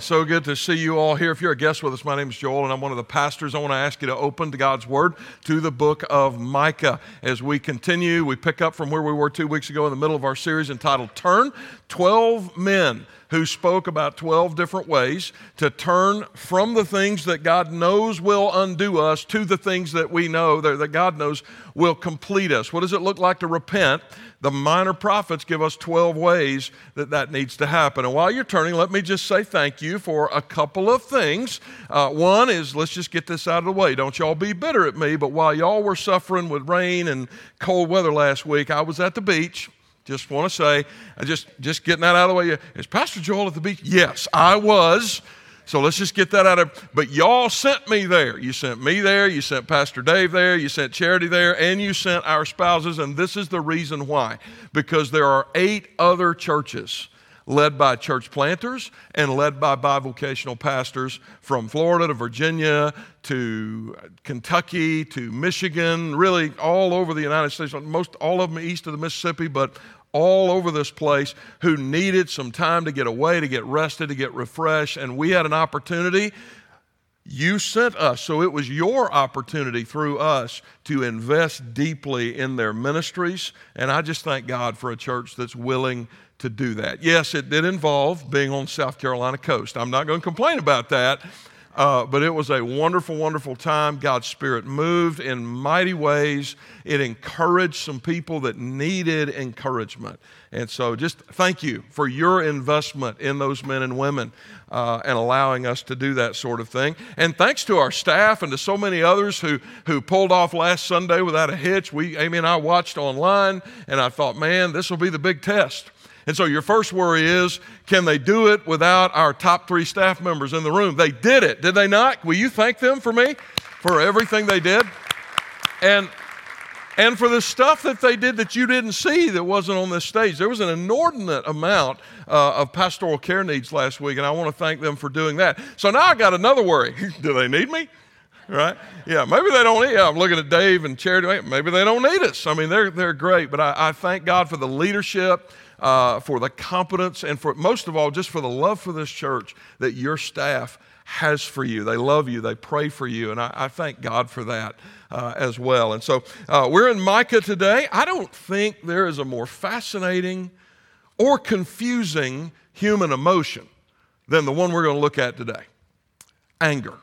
So good to see you all here. If you're a guest with us, my name is Joel, and I'm one of the pastors. I want to ask you to open to God's Word to the book of Micah. As we continue, we pick up from where we were two weeks ago in the middle of our series entitled Turn 12 Men who spoke about 12 different ways to turn from the things that God knows will undo us to the things that we know that, that God knows will complete us. What does it look like to repent? The minor prophets give us 12 ways that that needs to happen. And while you're turning, let me just say thank you for a couple of things. Uh, one is let's just get this out of the way. Don't y'all be bitter at me, but while y'all were suffering with rain and cold weather last week, I was at the beach. Just want to say, just just getting that out of the way. Is Pastor Joel at the beach? Yes, I was. So let's just get that out of. But y'all sent me there. You sent me there. You sent Pastor Dave there. You sent Charity there, and you sent our spouses. And this is the reason why, because there are eight other churches led by church planters and led by bivocational pastors from Florida to Virginia to Kentucky to Michigan, really all over the United States, most all of them east of the Mississippi, but all over this place who needed some time to get away, to get rested, to get refreshed. And we had an opportunity. You sent us, so it was your opportunity through us to invest deeply in their ministries. And I just thank God for a church that's willing to do that. Yes, it did involve being on South Carolina coast. I'm not going to complain about that. Uh, but it was a wonderful, wonderful time. God's Spirit moved in mighty ways. It encouraged some people that needed encouragement. And so just thank you for your investment in those men and women uh, and allowing us to do that sort of thing. And thanks to our staff and to so many others who, who pulled off last Sunday without a hitch. We, Amy and I watched online, and I thought, man, this will be the big test and so your first worry is can they do it without our top three staff members in the room? They did it, did they not? Will you thank them for me for everything they did? And and for the stuff that they did that you didn't see that wasn't on this stage. There was an inordinate amount uh, of pastoral care needs last week, and I want to thank them for doing that. So now I got another worry. do they need me? right? Yeah, maybe they don't need. Yeah, I'm looking at Dave and Charity. Maybe they don't need us. I mean, they're they're great, but I, I thank God for the leadership uh, for the competence, and for most of all, just for the love for this church that your staff has for you. They love you, they pray for you, and I, I thank God for that uh, as well. And so uh, we're in Micah today. I don't think there is a more fascinating or confusing human emotion than the one we're going to look at today anger.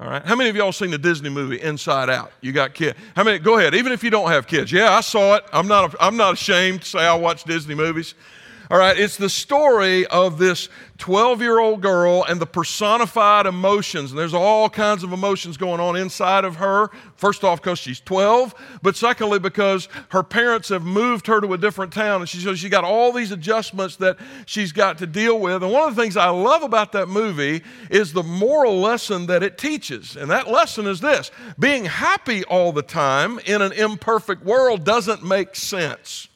All right. How many of y'all seen the Disney movie Inside Out? You got kids. How many? Go ahead. Even if you don't have kids. Yeah, I saw it. I'm not. I'm not ashamed to say I watch Disney movies. All right, it's the story of this 12 year old girl and the personified emotions. And there's all kinds of emotions going on inside of her. First off, because she's 12, but secondly, because her parents have moved her to a different town. And she, so she got all these adjustments that she's got to deal with. And one of the things I love about that movie is the moral lesson that it teaches. And that lesson is this being happy all the time in an imperfect world doesn't make sense.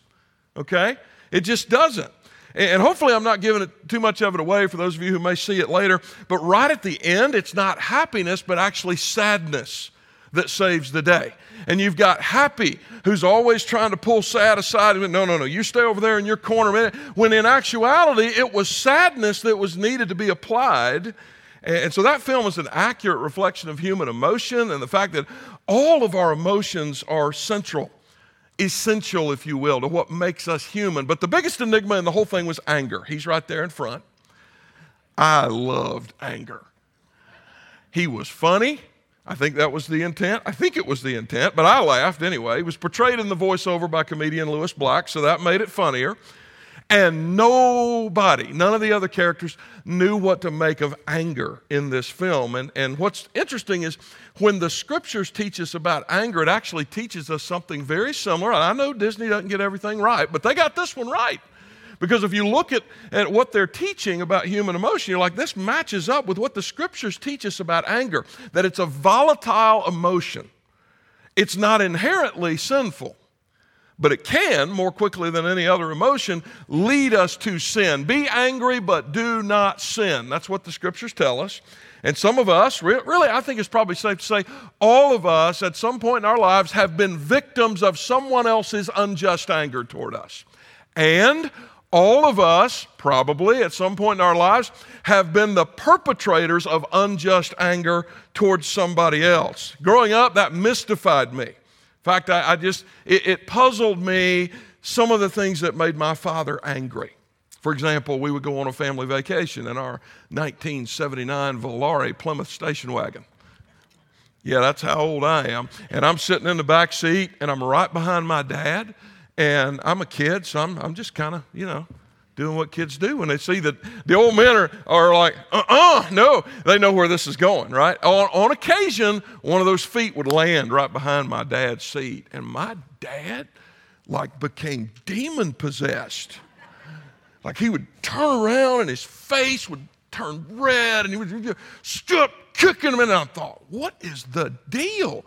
Okay? It just doesn't. And hopefully, I'm not giving it too much of it away for those of you who may see it later. But right at the end, it's not happiness, but actually sadness that saves the day. And you've got happy, who's always trying to pull sad aside. No, no, no, you stay over there in your corner. When in actuality, it was sadness that was needed to be applied. And so that film is an accurate reflection of human emotion and the fact that all of our emotions are central essential, if you will, to what makes us human. But the biggest enigma in the whole thing was anger. He's right there in front. I loved anger. He was funny. I think that was the intent. I think it was the intent, but I laughed anyway. He was portrayed in the voiceover by comedian Lewis Black, so that made it funnier. And nobody, none of the other characters, knew what to make of anger in this film. And, and what's interesting is when the scriptures teach us about anger, it actually teaches us something very similar. I know Disney doesn't get everything right, but they got this one right. Because if you look at, at what they're teaching about human emotion, you're like, this matches up with what the scriptures teach us about anger, that it's a volatile emotion. It's not inherently sinful, but it can, more quickly than any other emotion, lead us to sin. Be angry, but do not sin. That's what the scriptures tell us. And some of us, really, I think it's probably safe to say, all of us at some point in our lives have been victims of someone else's unjust anger toward us. And all of us, probably at some point in our lives, have been the perpetrators of unjust anger towards somebody else. Growing up, that mystified me. Fact, I, I just, it, it puzzled me some of the things that made my father angry. For example, we would go on a family vacation in our 1979 Volare Plymouth station wagon. Yeah, that's how old I am. And I'm sitting in the back seat and I'm right behind my dad. And I'm a kid, so I'm, I'm just kind of, you know, doing what kids do when they see that the old men are, are like, uh uh-uh, uh no, they know where this is going, right? On, on occasion, one of those feet would land right behind my dad's seat. And my dad, like, became demon possessed. Like he would turn around and his face would turn red and he would start kicking him. And I thought, what is the deal?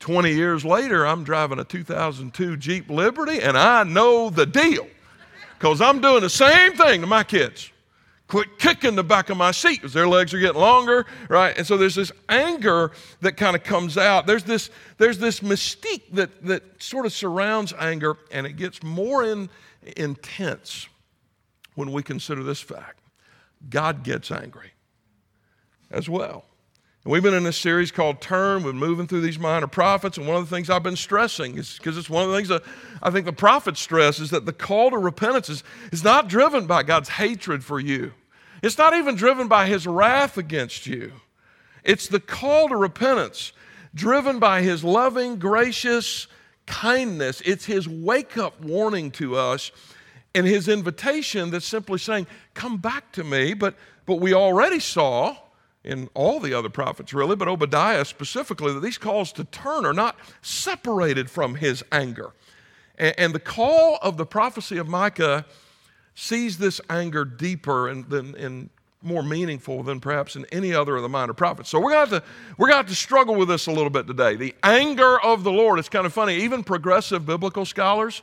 20 years later, I'm driving a 2002 Jeep Liberty and I know the deal because I'm doing the same thing to my kids. Quit kicking the back of my seat because their legs are getting longer, right? And so there's this anger that kind of comes out. There's this, there's this mystique that, that sort of surrounds anger and it gets more in, intense when we consider this fact God gets angry as well. And we've been in this series called Turn. We're moving through these minor prophets. And one of the things I've been stressing is because it's one of the things that I think the prophets stress is that the call to repentance is, is not driven by God's hatred for you, it's not even driven by his wrath against you. It's the call to repentance driven by his loving, gracious kindness. It's his wake up warning to us and his invitation that's simply saying, Come back to me. But, but we already saw in all the other prophets, really, but Obadiah specifically, that these calls to turn are not separated from his anger. And, and the call of the prophecy of Micah sees this anger deeper and, than, and more meaningful than perhaps in any other of the minor prophets. So we're going to we're going to, to struggle with this a little bit today. The anger of the Lord. It's kind of funny. Even progressive biblical scholars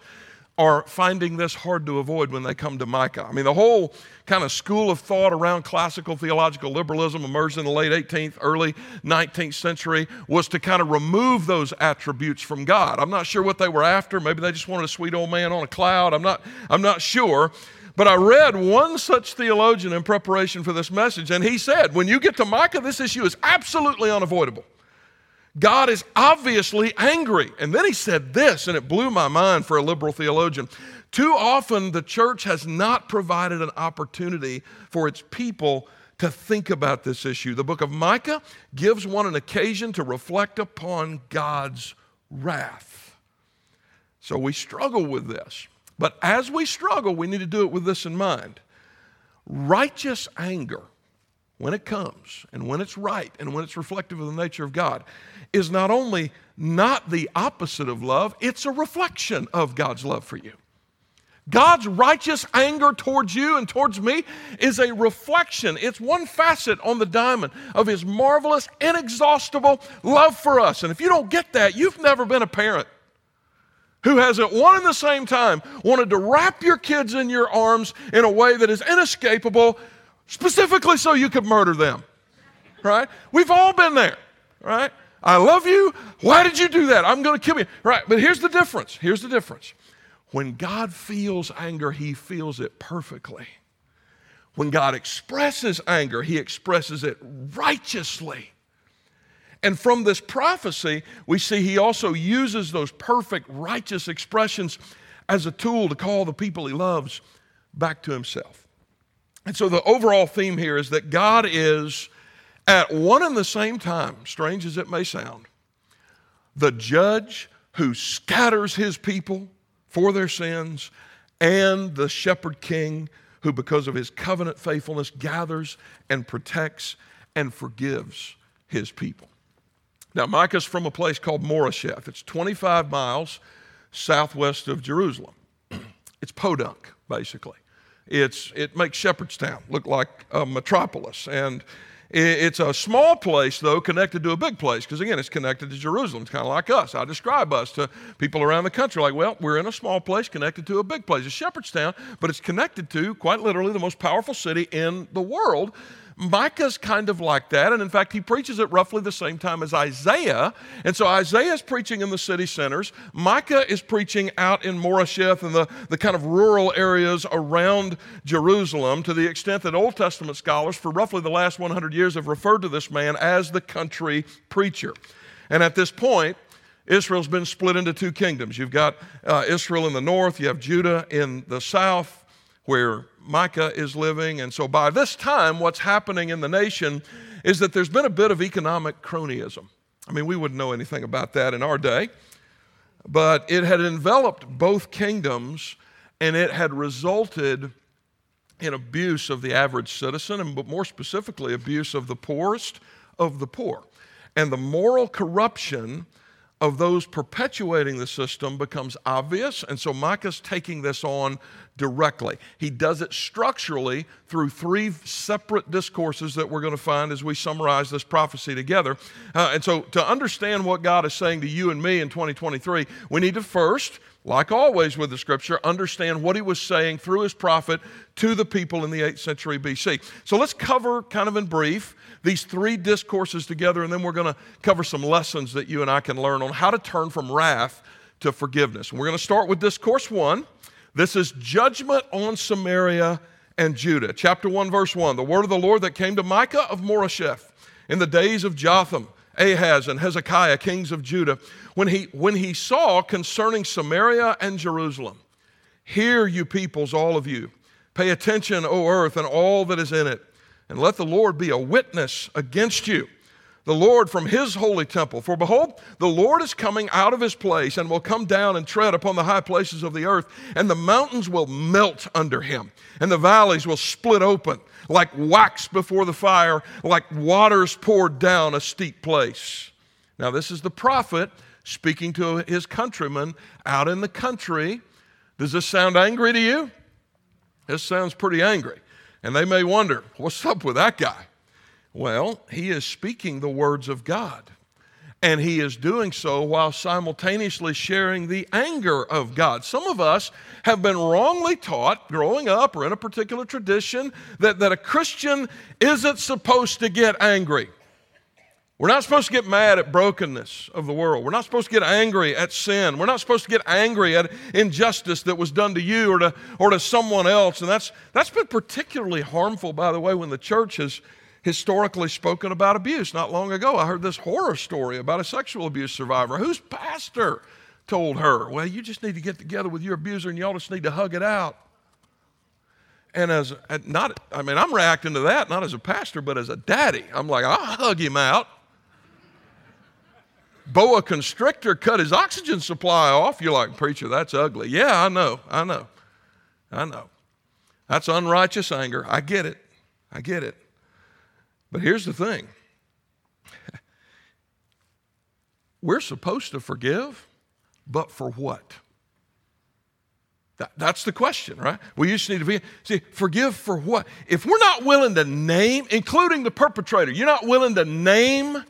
are finding this hard to avoid when they come to Micah. I mean, the whole kind of school of thought around classical theological liberalism emerged in the late 18th, early 19th century was to kind of remove those attributes from God. I'm not sure what they were after. Maybe they just wanted a sweet old man on a cloud. I'm not, I'm not sure. But I read one such theologian in preparation for this message, and he said, when you get to Micah, this issue is absolutely unavoidable. God is obviously angry. And then he said this, and it blew my mind for a liberal theologian. Too often, the church has not provided an opportunity for its people to think about this issue. The book of Micah gives one an occasion to reflect upon God's wrath. So we struggle with this. But as we struggle, we need to do it with this in mind. Righteous anger, when it comes, and when it's right, and when it's reflective of the nature of God, is not only not the opposite of love, it's a reflection of God's love for you. God's righteous anger towards you and towards me is a reflection. It's one facet on the diamond of His marvelous, inexhaustible love for us. And if you don't get that, you've never been a parent who has at one and the same time wanted to wrap your kids in your arms in a way that is inescapable, specifically so you could murder them. Right? We've all been there. Right? I love you. Why did you do that? I'm going to kill you. Right. But here's the difference. Here's the difference. When God feels anger, he feels it perfectly. When God expresses anger, he expresses it righteously. And from this prophecy, we see he also uses those perfect, righteous expressions as a tool to call the people he loves back to himself. And so the overall theme here is that God is at one and the same time, strange as it may sound, the judge who scatters his people for their sins and the shepherd king who, because of his covenant faithfulness, gathers and protects and forgives his people. Now, Micah's from a place called Moresheth. It's 25 miles southwest of Jerusalem. It's podunk, basically. It's, it makes Shepherdstown look like a metropolis. And it's a small place, though, connected to a big place, because again, it's connected to Jerusalem. It's kind of like us. I describe us to people around the country like, well, we're in a small place connected to a big place. It's Shepherdstown, but it's connected to, quite literally, the most powerful city in the world. Micah's kind of like that. And in fact, he preaches at roughly the same time as Isaiah. And so Isaiah is preaching in the city centers. Micah is preaching out in Moresheth and the, the kind of rural areas around Jerusalem to the extent that Old Testament scholars, for roughly the last 100 years, have referred to this man as the country preacher. And at this point, Israel's been split into two kingdoms. You've got uh, Israel in the north, you have Judah in the south, where Micah is living. And so by this time, what's happening in the nation is that there's been a bit of economic cronyism. I mean, we wouldn't know anything about that in our day, but it had enveloped both kingdoms and it had resulted in abuse of the average citizen, and but more specifically, abuse of the poorest of the poor. And the moral corruption of those perpetuating the system becomes obvious. And so Micah's taking this on directly. He does it structurally through three separate discourses that we're going to find as we summarize this prophecy together. Uh, and so, to understand what God is saying to you and me in 2023, we need to first, like always with the scripture, understand what he was saying through his prophet to the people in the 8th century BC. So, let's cover kind of in brief these three discourses together, and then we're going to cover some lessons that you and I can learn on how to turn from wrath to forgiveness. And we're going to start with discourse one. This is judgment on Samaria and Judah. Chapter 1, verse 1. The word of the Lord that came to Micah of Moresheth in the days of Jotham, Ahaz, and Hezekiah, kings of Judah, when he, when he saw concerning Samaria and Jerusalem. Hear, you peoples, all of you. Pay attention, O earth, and all that is in it and let the Lord be a witness against you. The Lord from his holy temple. For behold, the Lord is coming out of his place and will come down and tread upon the high places of the earth, and the mountains will melt under him, and the valleys will split open like wax before the fire, like waters poured down a steep place. Now, this is the prophet speaking to his countrymen out in the country. Does this sound angry to you? This sounds pretty angry. And they may wonder, what's up with that guy? Well, he is speaking the words of God. And he is doing so while simultaneously sharing the anger of God. Some of us have been wrongly taught growing up or in a particular tradition that, that a Christian isn't supposed to get angry. We're not supposed to get mad at brokenness of the world. We're not supposed to get angry at sin. We're not supposed to get angry at injustice that was done to you or to, or to someone else. And that's, that's been particularly harmful, by the way, when the church has historically spoken about abuse. Not long ago, I heard this horror story about a sexual abuse survivor whose pastor told her, Well, you just need to get together with your abuser and y'all just need to hug it out. And as not, I mean, I'm reacting to that not as a pastor, but as a daddy. I'm like, I'll hug him out boa constrictor cut his oxygen supply off. You're like, preacher, that's ugly. Yeah, I know, I know, I know. That's unrighteous anger. I get it. I get it. But here's the thing we're supposed to forgive, but for what? That, that's the question, right? We just need to be, see, forgive for what? If we're not willing to name, including the perpetrator, you're not willing to name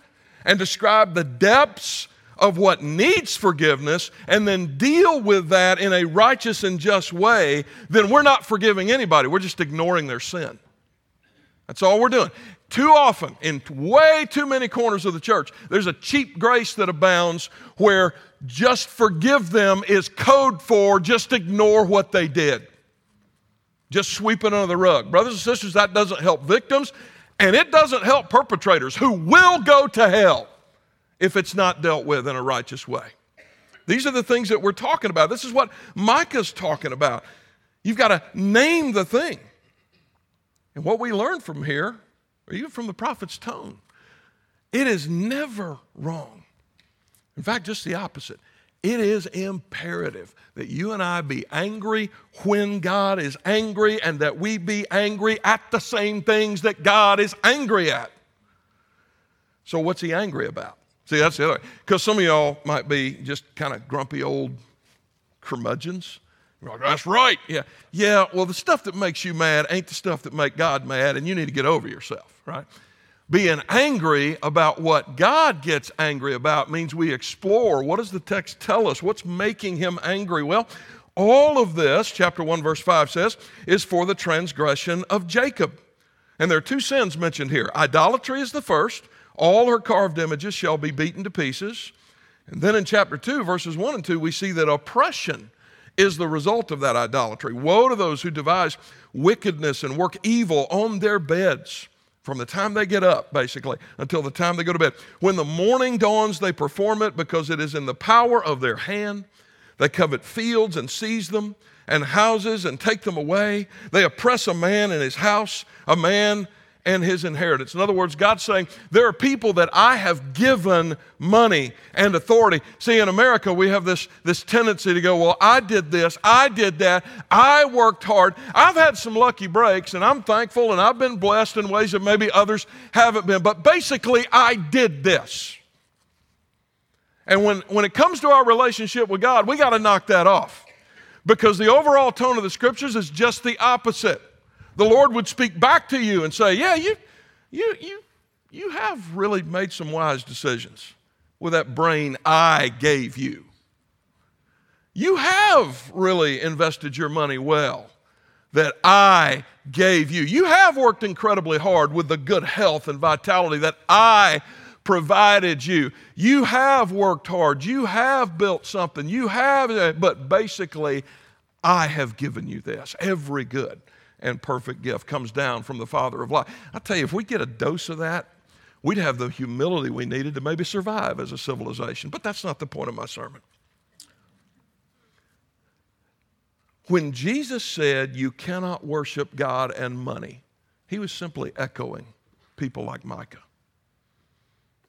and describe the depths of what needs forgiveness and then deal with that in a righteous and just way, then we're not forgiving anybody. We're just ignoring their sin. That's all we're doing. Too often, in way too many corners of the church, there's a cheap grace that abounds where just forgive them is code for just ignore what they did. Just sweep it under the rug. Brothers and sisters, that doesn't help victims. And it doesn't help perpetrators who will go to hell if it's not dealt with in a righteous way. These are the things that we're talking about. This is what Micah's talking about. You've got to name the thing. And what we learn from here, or even from the prophet's tone, it is never wrong. In fact, just the opposite. It is imperative that you and I be angry when God is angry and that we be angry at the same things that God is angry at. So, what's he angry about? See, that's the other. Because some of y'all might be just kind of grumpy old curmudgeons. You're like, that's right. Yeah. Yeah, well, the stuff that makes you mad ain't the stuff that make God mad, and you need to get over yourself, right? Being angry about what God gets angry about means we explore what does the text tell us? What's making him angry? Well, all of this, chapter 1, verse 5 says, is for the transgression of Jacob. And there are two sins mentioned here. Idolatry is the first. All her carved images shall be beaten to pieces. And then in chapter 2, verses 1 and 2, we see that oppression is the result of that idolatry. Woe to those who devise wickedness and work evil on their beds from the time they get up, basically, until the time they go to bed. When the morning dawns, they perform it because it is in the power of their hand. They covet fields and seize them, and houses and take them away. They oppress a man in his house, a man and his inheritance. In other words, God's saying, There are people that I have given money and authority. See, in America, we have this, this tendency to go, Well, I did this, I did that, I worked hard. I've had some lucky breaks, and I'm thankful, and I've been blessed in ways that maybe others haven't been. But basically, I did this. And when, when it comes to our relationship with God, we got to knock that off. Because the overall tone of the scriptures is just the opposite the Lord would speak back to you and say, Yeah, you, you, you, you have really made some wise decisions with that brain I gave you. You have really invested your money well that I gave you. You have worked incredibly hard with the good health and vitality that I provided you. You have worked hard. You have built something. You have, but basically, I have given you this, every good and perfect gift comes down from the Father of light. I tell you, if we get a dose of that, we'd have the humility we needed to maybe survive as a civilization. But that's not the point of my sermon. When Jesus said, You cannot worship God and money, he was simply echoing people like Micah.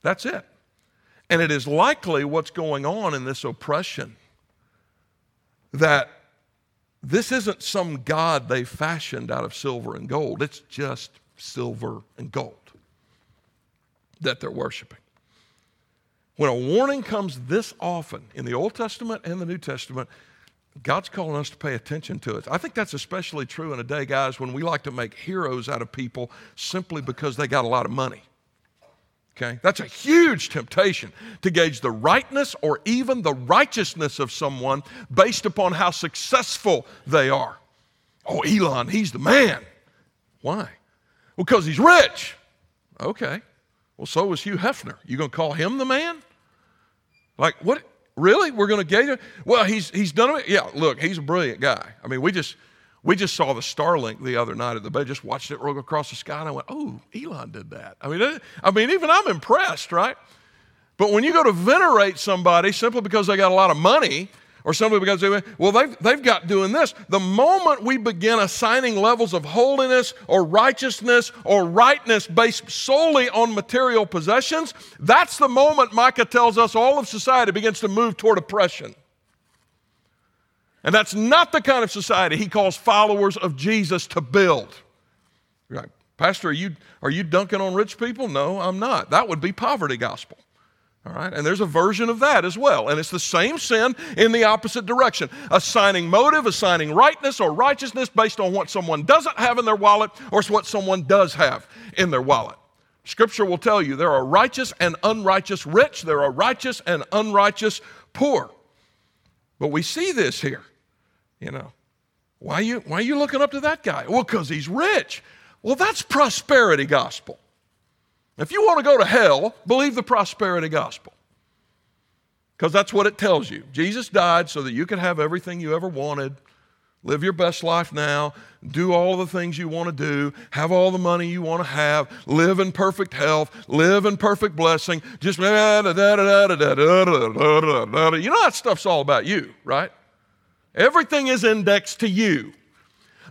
That's it. And it is likely what's going on in this oppression that this isn't some God they fashioned out of silver and gold. It's just silver and gold that they're worshiping. When a warning comes this often in the Old Testament and the New Testament, God's calling us to pay attention to it. I think that's especially true in a day, guys, when we like to make heroes out of people simply because they got a lot of money. Okay? That's a huge temptation to gauge the rightness or even the righteousness of someone based upon how successful they are. Oh, Elon, he's the man. Why? Well, because he's rich. Okay. Well, so was Hugh Hefner. You going to call him the man? Like, what? Really? We're going to gauge it? Well, he's, he's done it. Yeah, look, he's a brilliant guy. I mean, we just, we just saw the Starlink the other night at the bed, just watched it roll across the sky, and I went, oh, Elon did that. I mean, I mean, even I'm impressed, right? But when you go to venerate somebody simply because they got a lot of money, or simply because they, well, they've, they've got doing this. The moment we begin assigning levels of holiness or righteousness or rightness based solely on material possessions, that's the moment Micah tells us all of society begins to move toward oppression. And that's not the kind of society he calls followers of Jesus to build. Pastor, are you, are you dunking on rich people? No, I'm not. That would be poverty gospel. All right, and there's a version of that as well. And it's the same sin in the opposite direction assigning motive, assigning rightness or righteousness based on what someone doesn't have in their wallet or what someone does have in their wallet. Scripture will tell you there are righteous and unrighteous rich, there are righteous and unrighteous poor. But we see this here. You know, why are you, why are you looking up to that guy? Well, because he's rich. Well, that's prosperity gospel. If you want to go to hell, believe the prosperity gospel. Because that's what it tells you. Jesus died so that you could have everything you ever wanted, live your best life now, do all the things you want to do, have all the money you want to have, live in perfect health, live in perfect blessing. Just you know that stuff's all about you, right? Everything is indexed to you.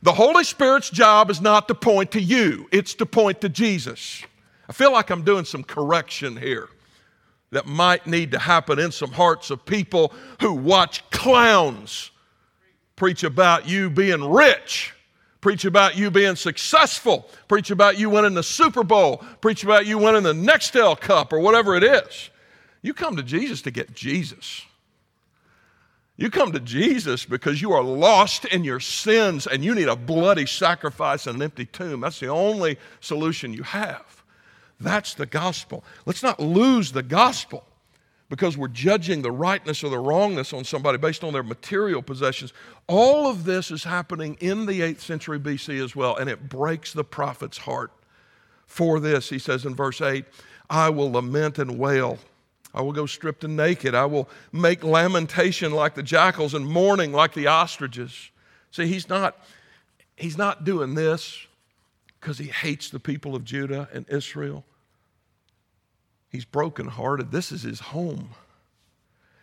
The Holy Spirit's job is not to point to you, it's to point to Jesus. I feel like I'm doing some correction here that might need to happen in some hearts of people who watch clowns preach about you being rich, preach about you being successful, preach about you winning the Super Bowl, preach about you winning the Nextel Cup or whatever it is. You come to Jesus to get Jesus. You come to Jesus because you are lost in your sins and you need a bloody sacrifice and an empty tomb. That's the only solution you have. That's the gospel. Let's not lose the gospel because we're judging the rightness or the wrongness on somebody based on their material possessions. All of this is happening in the 8th century BC as well, and it breaks the prophet's heart. For this, he says in verse 8, I will lament and wail. I will go stripped and naked. I will make lamentation like the jackals and mourning like the ostriches. See, he's not, he's not doing this because he hates the people of Judah and Israel. He's brokenhearted. This is his home.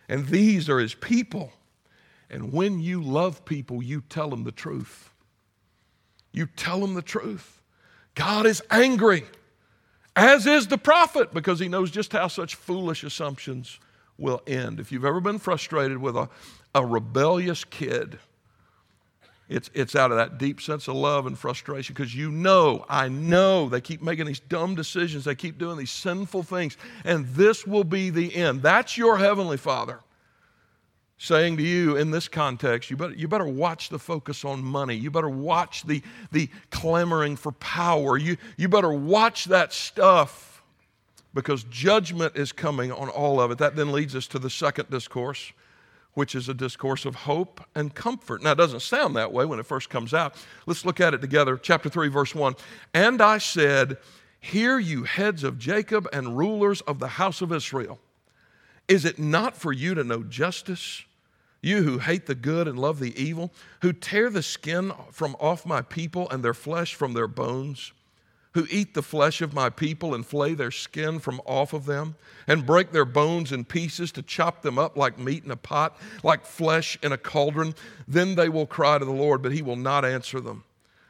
And these are his people. And when you love people, you tell them the truth. You tell them the truth. God is angry, as is the prophet, because he knows just how such foolish assumptions will end. If you've ever been frustrated with a, a rebellious kid, it's, it's out of that deep sense of love and frustration because you know, I know they keep making these dumb decisions. They keep doing these sinful things, and this will be the end. That's your Heavenly Father saying to you in this context, you better, you better watch the focus on money. You better watch the, the clamoring for power. You, you better watch that stuff because judgment is coming on all of it. That then leads us to the second discourse which is a discourse of hope and comfort. Now, it doesn't sound that way when it first comes out. Let's look at it together. Chapter 3, verse 1. And I said, Hear you, heads of Jacob and rulers of the house of Israel. Is it not for you to know justice? You who hate the good and love the evil, who tear the skin from off my people and their flesh from their bones who eat the flesh of my people and flay their skin from off of them, and break their bones in pieces to chop them up like meat in a pot, like flesh in a cauldron. Then they will cry to the Lord, but he will not answer them.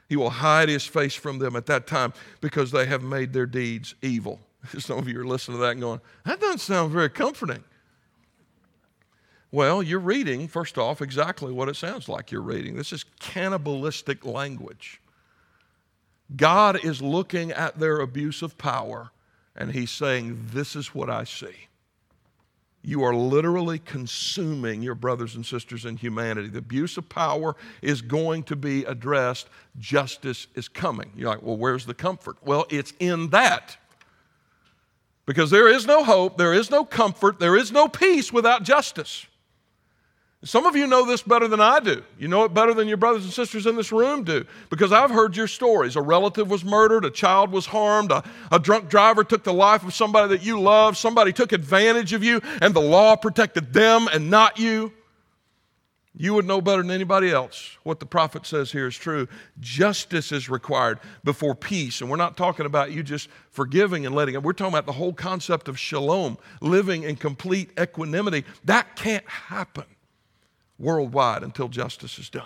He will hide his face from them at that time because they have made their deeds evil. Some of you are listening to that and going, that doesn't sound very comforting. Well, you're reading, first off, exactly what it sounds like you're reading. This is cannibalistic language. God is looking at their abuse of power and he's saying, This is what I see. You are literally consuming your brothers and sisters in humanity. The abuse of power is going to be addressed. Justice is coming. You're like, well, where's the comfort? Well, it's in that. Because there is no hope, there is no comfort, there is no peace without justice. Some of you know this better than I do. You know it better than your brothers and sisters in this room do because I've heard your stories. A relative was murdered, a child was harmed, a, a, drunk driver took the life of somebody that you love, somebody took advantage of you, and the law protected them and not you. You would know better than anybody else what the prophet says here is true. Justice is required before peace. And we're not talking about you just forgiving and letting it. We're talking about the whole concept of shalom, living in complete equanimity. That can't happen worldwide until justice is done.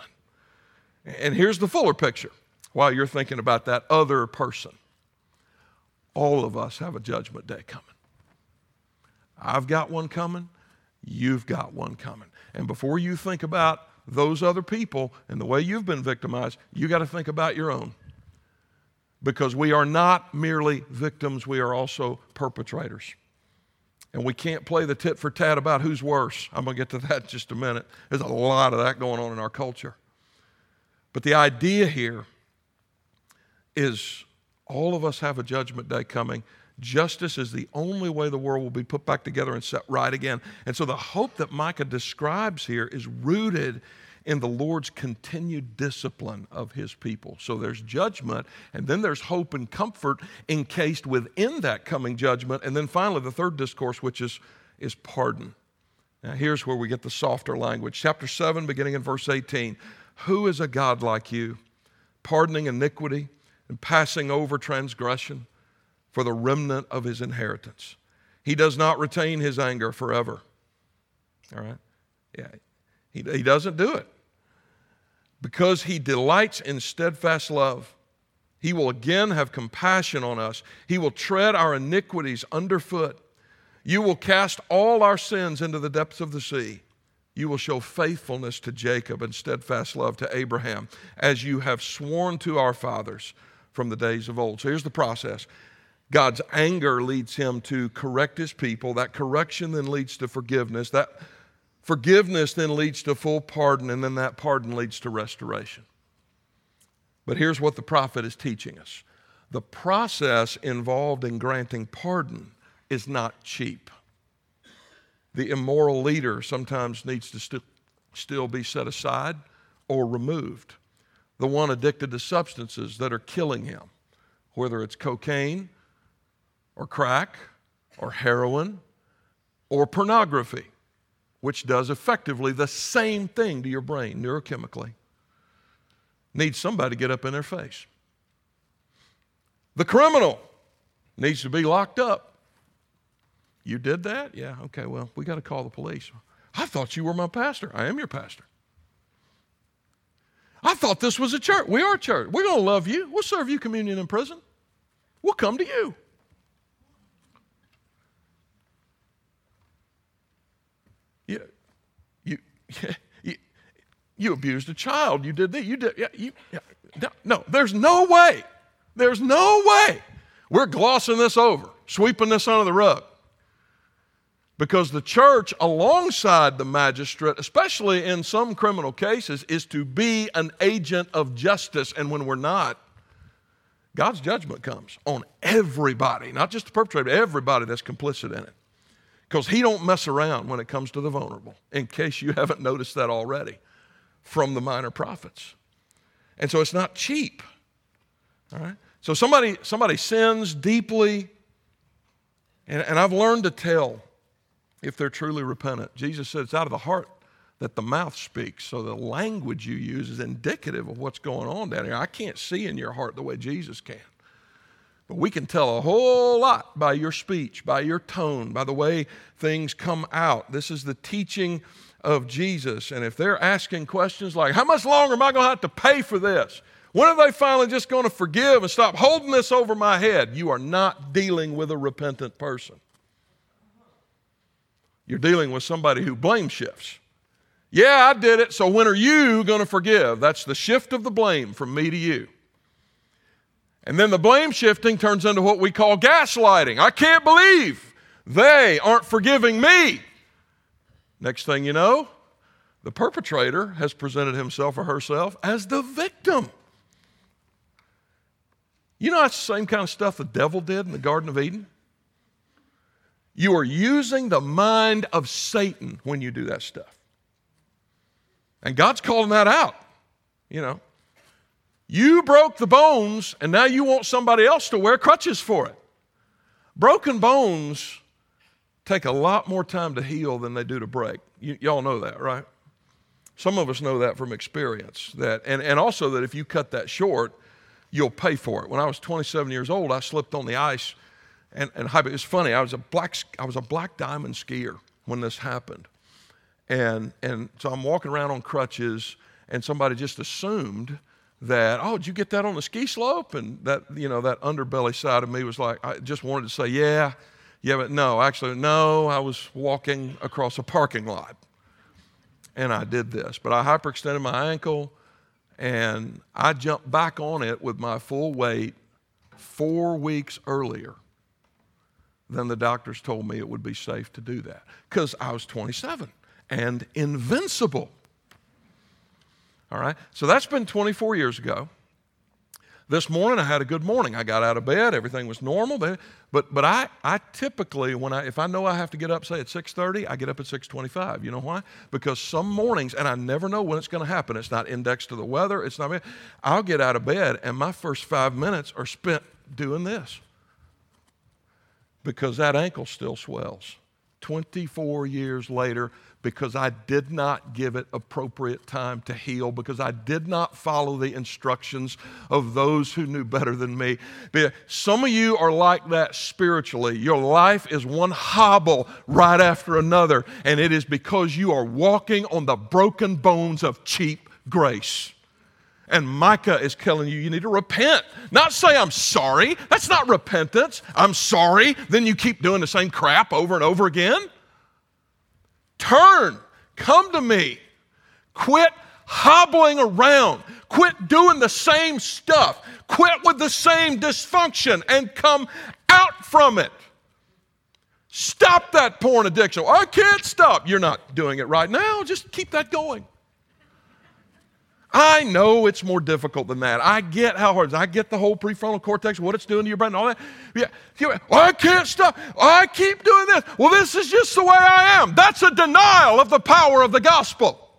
And here's the fuller picture while you're thinking about that other person. All of us have a judgment day coming. I've got one coming, you've got one coming. And before you think about those other people and the way you've been victimized, you got to think about your own. Because we are not merely victims, we are also perpetrators. And we can't play the tit for tat about who's worse. I'm going to get to that in just a minute. There's a lot of that going on in our culture. But the idea here is all of us have a judgment day coming. Justice is the only way the world will be put back together and set right again. And so the hope that Micah describes here is rooted in the Lord's continued discipline of his people. So there's judgment, and then there's hope and comfort encased within that coming judgment. And then finally, the third discourse, which is, is pardon. Now, here's where we get the softer language. Chapter 7, beginning in verse 18. Who is a God like you, pardoning iniquity and passing over transgression for the remnant of his inheritance? He does not retain his anger forever. All right? Yeah. He, he doesn't do it. Because he delights in steadfast love, he will again have compassion on us. He will tread our iniquities underfoot. You will cast all our sins into the depths of the sea. You will show faithfulness to Jacob and steadfast love to Abraham, as you have sworn to our fathers from the days of old. So here's the process God's anger leads him to correct his people. That correction then leads to forgiveness. That Forgiveness then leads to full pardon, and then that pardon leads to restoration. But here's what the prophet is teaching us the process involved in granting pardon is not cheap. The immoral leader sometimes needs to st- still be set aside or removed. The one addicted to substances that are killing him, whether it's cocaine or crack or heroin or pornography, which does effectively the same thing to your brain neurochemically, needs somebody to get up in their face. The criminal needs to be locked up. You did that? Yeah, okay, well, we got to call the police. I thought you were my pastor. I am your pastor. I thought this was a church. We are a church. We're going to love you. We'll serve you communion in prison. We'll come to you. you, you, abused a child. You did that. You did. Yeah, you, yeah. No, there's no way. There's no way. We're glossing this over, sweeping this under the rug. Because the church, alongside the magistrate, especially in some criminal cases, is to be an agent of justice. And when we're not, God's judgment comes on everybody, not just the perpetrator, everybody that's complicit in it. Because He don't mess around when it comes to the vulnerable, in case you haven't noticed that already from the minor prophets. And so it's not cheap. All right? So somebody, somebody sins deeply, and, and I've learned to tell if they're truly repentant. Jesus said it's out of the heart that the mouth speaks. So the language you use is indicative of what's going on down here. I can't see in your heart the way Jesus can. But we can tell a whole lot by your speech, by your tone, by the way things come out. This is the teaching of Jesus. And if they're asking questions like, How much longer am I going to have to pay for this? When are they finally just going to forgive and stop holding this over my head? You are not dealing with a repentant person. You're dealing with somebody who blame shifts. Yeah, I did it, so when are you going to forgive? That's the shift of the blame from me to you. And then the blame shifting turns into what we call gaslighting. I can't believe they aren't forgiving me. Next thing you know, the perpetrator has presented himself or herself as the victim. You know, that's the same kind of stuff the devil did in the Garden of Eden. You are using the mind of Satan when you do that stuff. And God's calling that out. You know, you broke the bones, and now you want somebody else to wear crutches for it. Broken bones take a lot more time to heal than they do to break. You, y'all know that, right? Some of us know that from experience. That, and, and also that if you cut that short, you'll pay for it. When I was 27 years old, I slipped on the ice and, and it was funny. I was a black, I was a black diamond skier when this happened. And, and so I'm walking around on crutches, and somebody just assumed that, oh, did you get that on the ski slope? And that, you know, that underbelly side of me was like, I just wanted to say, yeah, yeah, but no, actually, no, I was walking across a parking lot. And I did this. But I hyperextended my ankle, and I jumped back on it with my full weight four weeks earlier then the doctors told me it would be safe to do that because I was 27 and invincible. All right, so that's been 24 years ago. This morning I had a good morning. I got out of bed, everything was normal. But but, but I, I typically when I if I know I have to get up say at 6:30, I get up at 6:25. You know why? Because some mornings and I never know when it's going to happen. It's not indexed to the weather. It's not I'll get out of bed and my first 5 minutes are spent doing this because that ankle still swells. 24 years later, because I did not give it appropriate time to heal, because I did not follow the instructions of those who knew better than me. Some of you are like that spiritually. Your life is one hobble right after another, and it is because you are walking on the broken bones of cheap grace. And Micah is telling you, you need to repent. Not say, I'm sorry. That's not repentance. I'm sorry. Then you keep doing the same crap over and over again. Turn. Come to me. Quit hobbling around. Quit doing the same stuff. Quit with the same dysfunction and come out from it. Stop that porn addiction. I can't stop. You're not doing it right now. Just keep that going. I know it's more difficult than that. I get how hard. I get the whole prefrontal cortex, what it's doing to your brain, and all that. Yeah, I can't stop. I keep doing this. Well, this is just the way I am. That's a denial of the power of the gospel.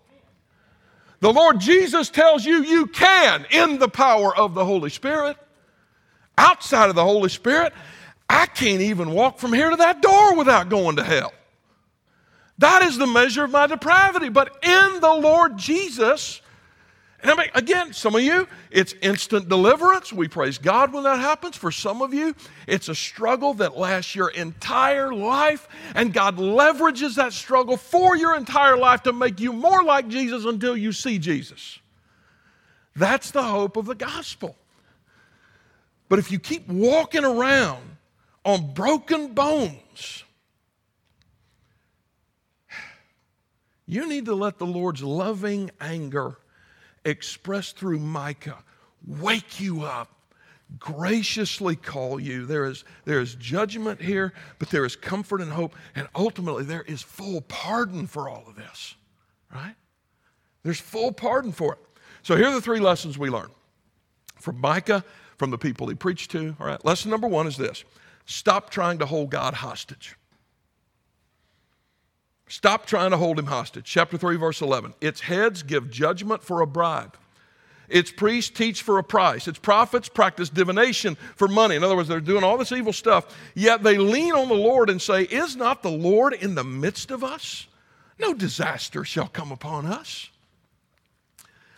The Lord Jesus tells you you can in the power of the Holy Spirit. Outside of the Holy Spirit, I can't even walk from here to that door without going to hell. That is the measure of my depravity. But in the Lord Jesus, and I mean, again, some of you, it's instant deliverance. We praise God when that happens. For some of you, it's a struggle that lasts your entire life, and God leverages that struggle for your entire life to make you more like Jesus until you see Jesus. That's the hope of the gospel. But if you keep walking around on broken bones, you need to let the Lord's loving anger expressed through Micah wake you up, graciously call you. There is, there is judgment here, but there is comfort and hope, and ultimately there is full pardon for all of this, right? There's full pardon for it. So here are the three lessons we learn from Micah, from the people he preached to. All right, lesson number one is this stop trying to hold God hostage. Stop trying to hold him hostage. Chapter 3, verse 11. Its heads give judgment for a bribe. Its priests teach for a price. Its prophets practice divination for money. In other words, they're doing all this evil stuff, yet they lean on the Lord and say, Is not the Lord in the midst of us? No disaster shall come upon us.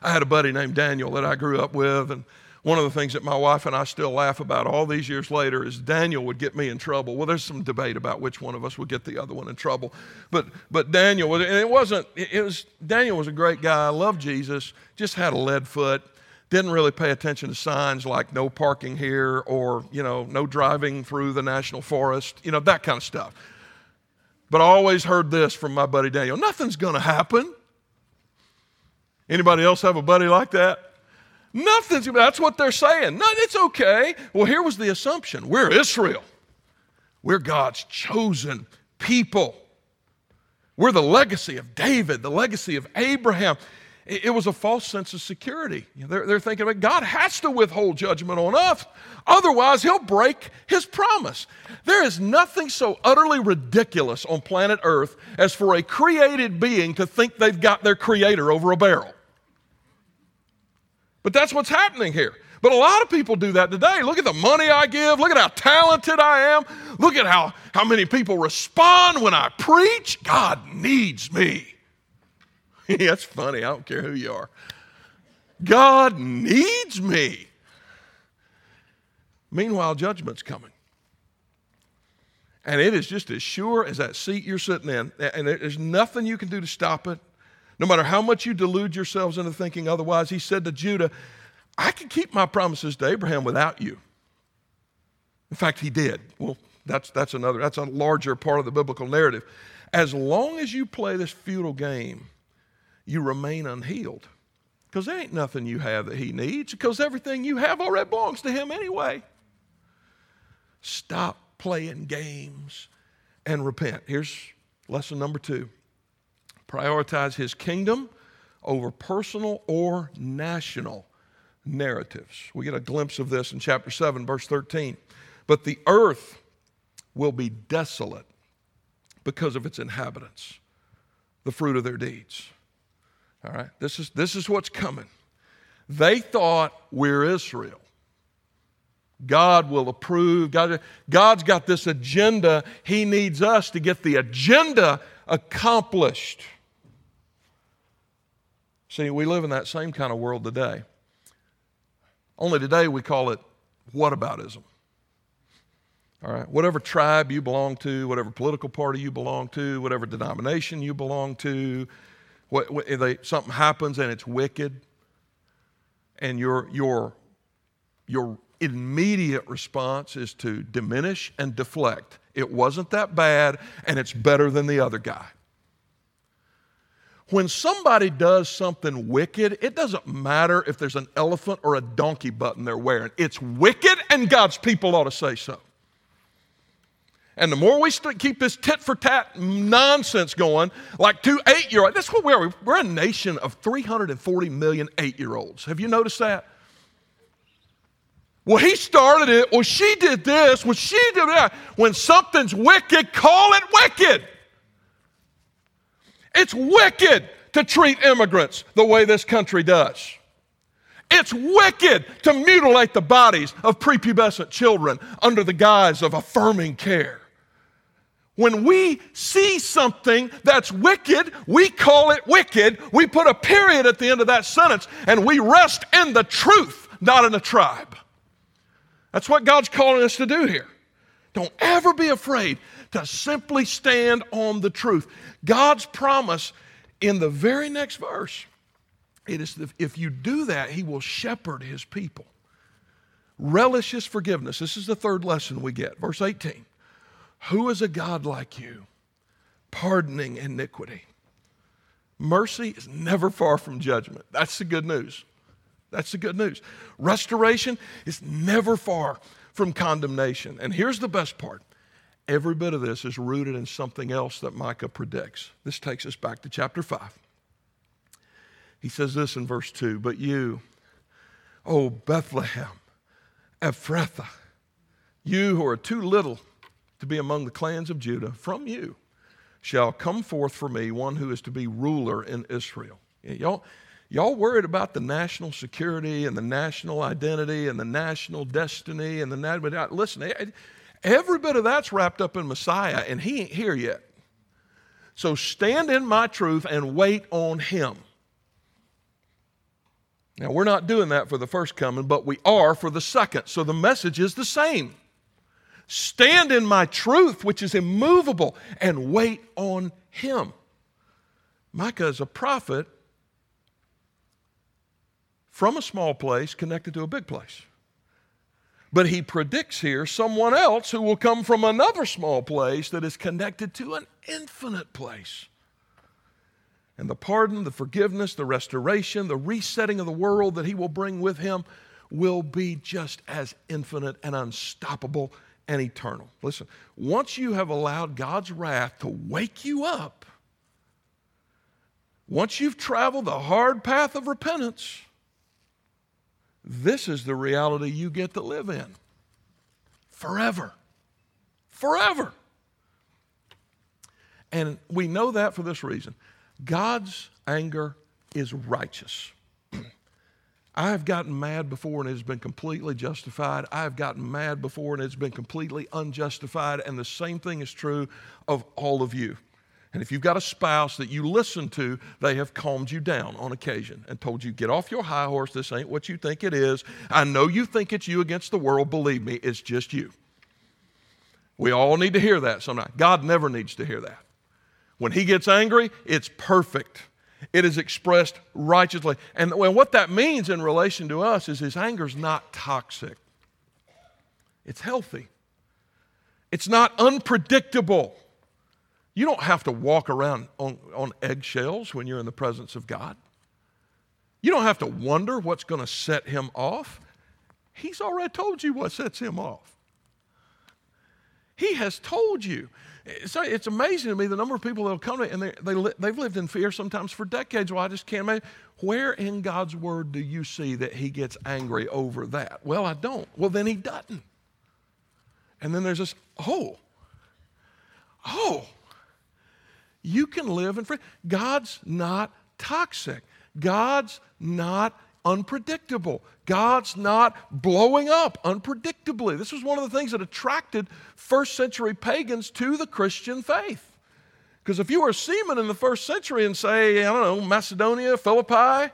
I had a buddy named Daniel that I grew up with, and one of the things that my wife and I still laugh about all these years later is Daniel would get me in trouble. Well, there's some debate about which one of us would get the other one in trouble. But, but Daniel, was, and it wasn't, it was, Daniel was a great guy, loved Jesus, just had a lead foot, didn't really pay attention to signs like no parking here or, you know, no driving through the national forest, you know, that kind of stuff. But I always heard this from my buddy Daniel nothing's going to happen. Anybody else have a buddy like that? Nothing's, that's what they're saying. No, it's okay. Well, here was the assumption we're Israel, we're God's chosen people. We're the legacy of David, the legacy of Abraham. It was a false sense of security. They're, they're thinking, God has to withhold judgment on us, otherwise, He'll break His promise. There is nothing so utterly ridiculous on planet Earth as for a created being to think they've got their Creator over a barrel. But that's what's happening here. But a lot of people do that today. Look at the money I give. Look at how talented I am. Look at how, how many people respond when I preach. God needs me. that's funny. I don't care who you are. God needs me. Meanwhile, judgment's coming. And it is just as sure as that seat you're sitting in. And there's nothing you can do to stop it. No matter how much you delude yourselves into thinking otherwise, he said to Judah, I can keep my promises to Abraham without you. In fact, he did. Well, that's, that's another, that's a larger part of the biblical narrative. As long as you play this futile game, you remain unhealed. Because there ain't nothing you have that he needs, because everything you have already belongs to him anyway. Stop playing games and repent. Here's lesson number two prioritize his kingdom over personal or national narratives. We get a glimpse of this in chapter 7, verse 13. But the earth will be desolate because of its inhabitants, the fruit of their deeds. All right, this is, this is what's coming. They thought we're Israel. God will approve. God, God's got this agenda. He needs us to get the agenda accomplished. See, we live in that same kind of world today. Only today we call it whataboutism. All right, whatever tribe you belong to, whatever political party you belong to, whatever denomination you belong to, what, what, they, something happens and it's wicked, and your, your, your immediate response is to diminish and deflect. It wasn't that bad, and it's better than the other guy. When somebody does something wicked, it doesn't matter if there's an elephant or a donkey button they're wearing. It's wicked, and God's people ought to say so. And the more we keep this tit for tat nonsense going, like two eight year olds, that's what we are. We're a nation of 340 million eight year olds. Have you noticed that? Well, he started it. Well, she did this. Well, she did that. When something's wicked, call it wicked. It's wicked to treat immigrants the way this country does. It's wicked to mutilate the bodies of prepubescent children under the guise of affirming care. When we see something that's wicked, we call it wicked. We put a period at the end of that sentence and we rest in the truth, not in a tribe. That's what God's calling us to do here. Don't ever be afraid to simply stand on the truth. God's promise in the very next verse it is if you do that, He will shepherd His people. Relish His forgiveness. This is the third lesson we get. Verse 18 Who is a God like you, pardoning iniquity? Mercy is never far from judgment. That's the good news. That's the good news. Restoration is never far from condemnation. And here's the best part every bit of this is rooted in something else that Micah predicts. This takes us back to chapter 5. He says this in verse 2 But you, O Bethlehem, Ephrathah, you who are too little to be among the clans of Judah, from you shall come forth for me one who is to be ruler in Israel. Y'all, y'all worried about the national security and the national identity and the national destiny and the but uh, listen, eh, every bit of that's wrapped up in Messiah, and he ain't here yet. So stand in my truth and wait on him. Now, we're not doing that for the first coming, but we are for the second. So the message is the same. Stand in my truth, which is immovable, and wait on him. Micah is a prophet from a small place connected to a big place. But he predicts here someone else who will come from another small place that is connected to an infinite place. And the pardon, the forgiveness, the restoration, the resetting of the world that he will bring with him will be just as infinite and unstoppable and eternal. Listen, once you have allowed God's wrath to wake you up, once you've traveled the hard path of repentance, this is the reality you get to live in forever. Forever. And we know that for this reason God's anger is righteous. I have gotten mad before and it's been completely justified. I have gotten mad before and it's been completely unjustified. And the same thing is true of all of you. And if you've got a spouse that you listen to, they have calmed you down on occasion and told you, get off your high horse. This ain't what you think it is. I know you think it's you against the world. Believe me, it's just you. We all need to hear that sometimes. God never needs to hear that. When he gets angry, it's perfect. It is expressed righteously. And what that means in relation to us is his anger is not toxic, it's healthy, it's not unpredictable. You don't have to walk around on, on eggshells when you're in the presence of God. You don't have to wonder what's going to set him off. He's already told you what sets him off. He has told you. So it's amazing to me the number of people that will come to and they, they, they've lived in fear sometimes for decades. Well, I just can't imagine. Where in God's word do you see that he gets angry over that? Well, I don't. Well, then he doesn't. And then there's this, oh, oh, you can live in fear. God's not toxic. God's not unpredictable. God's not blowing up unpredictably. This was one of the things that attracted first century pagans to the Christian faith. Because if you were a seaman in the first century and say, I don't know, Macedonia, Philippi,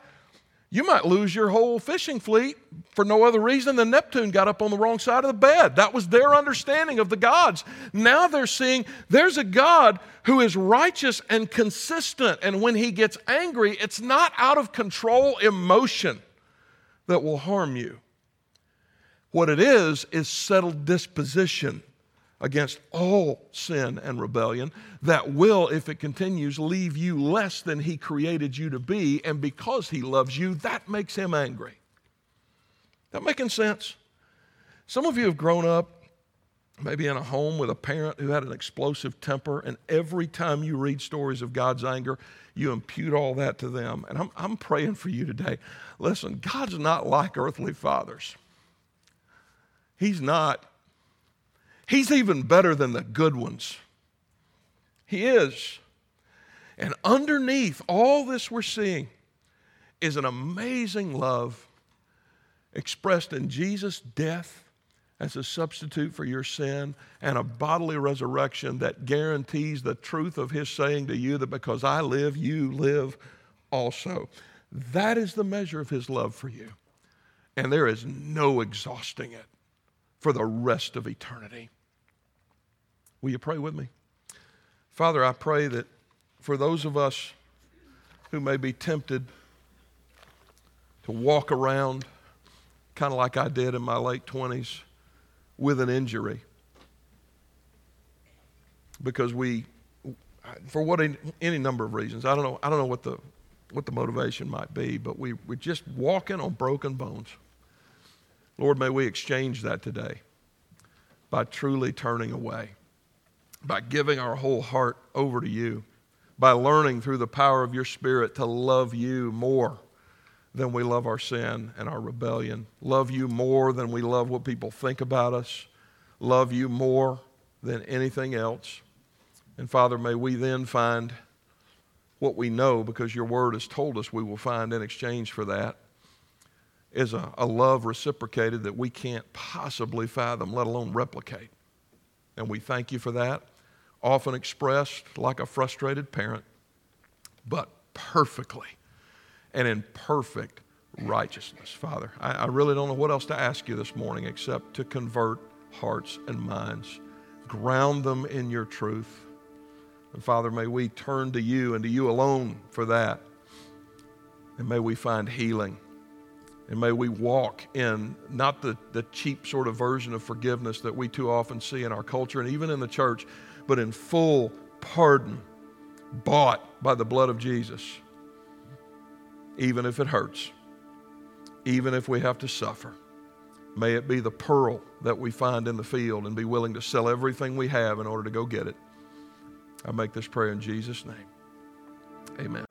you might lose your whole fishing fleet for no other reason than Neptune got up on the wrong side of the bed. That was their understanding of the gods. Now they're seeing there's a God who is righteous and consistent. And when he gets angry, it's not out of control emotion that will harm you. What it is, is settled disposition against all sin and rebellion that will, if it continues, leave you less than He created you to be. And because He loves you, that makes Him angry. That making sense? Some of you have grown up maybe in a home with a parent who had an explosive temper, and every time you read stories of God's anger, you impute all that to them. And I'm, I'm praying for you today. Listen, God's not like earthly fathers. He's not. He's even better than the good ones. He is. And underneath all this we're seeing is an amazing love expressed in Jesus' death as a substitute for your sin and a bodily resurrection that guarantees the truth of his saying to you that because I live, you live also. That is the measure of his love for you. And there is no exhausting it for the rest of eternity. Will you pray with me? Father, I pray that for those of us who may be tempted to walk around kind of like I did in my late 20s with an injury. Because we for what any number of reasons i don't know i don't know what the what the motivation might be but we we're just walking on broken bones. Lord may we exchange that today by truly turning away by giving our whole heart over to you by learning through the power of your spirit to love you more than we love our sin and our rebellion, love you more than we love what people think about us, love you more than anything else. And Father, may we then find what we know because your word has told us we will find in exchange for that is a, a love reciprocated that we can't possibly fathom, let alone replicate. And we thank you for that, often expressed like a frustrated parent, but perfectly and in perfect righteousness. Father, I, I, really don't know what else to ask you this morning except to convert hearts and minds, ground them in your truth. And Father, may we turn to you and to you alone for that. And may we find healing. And may we walk in not the, the cheap sort of version of forgiveness that we too often see in our culture and even in the church, but in full pardon, bought by the blood of Jesus even if it hurts, even if we have to suffer. May it be the pearl that we find in the field and be willing to sell everything we have in order to go get it. I make this prayer in Jesus' name. Amen.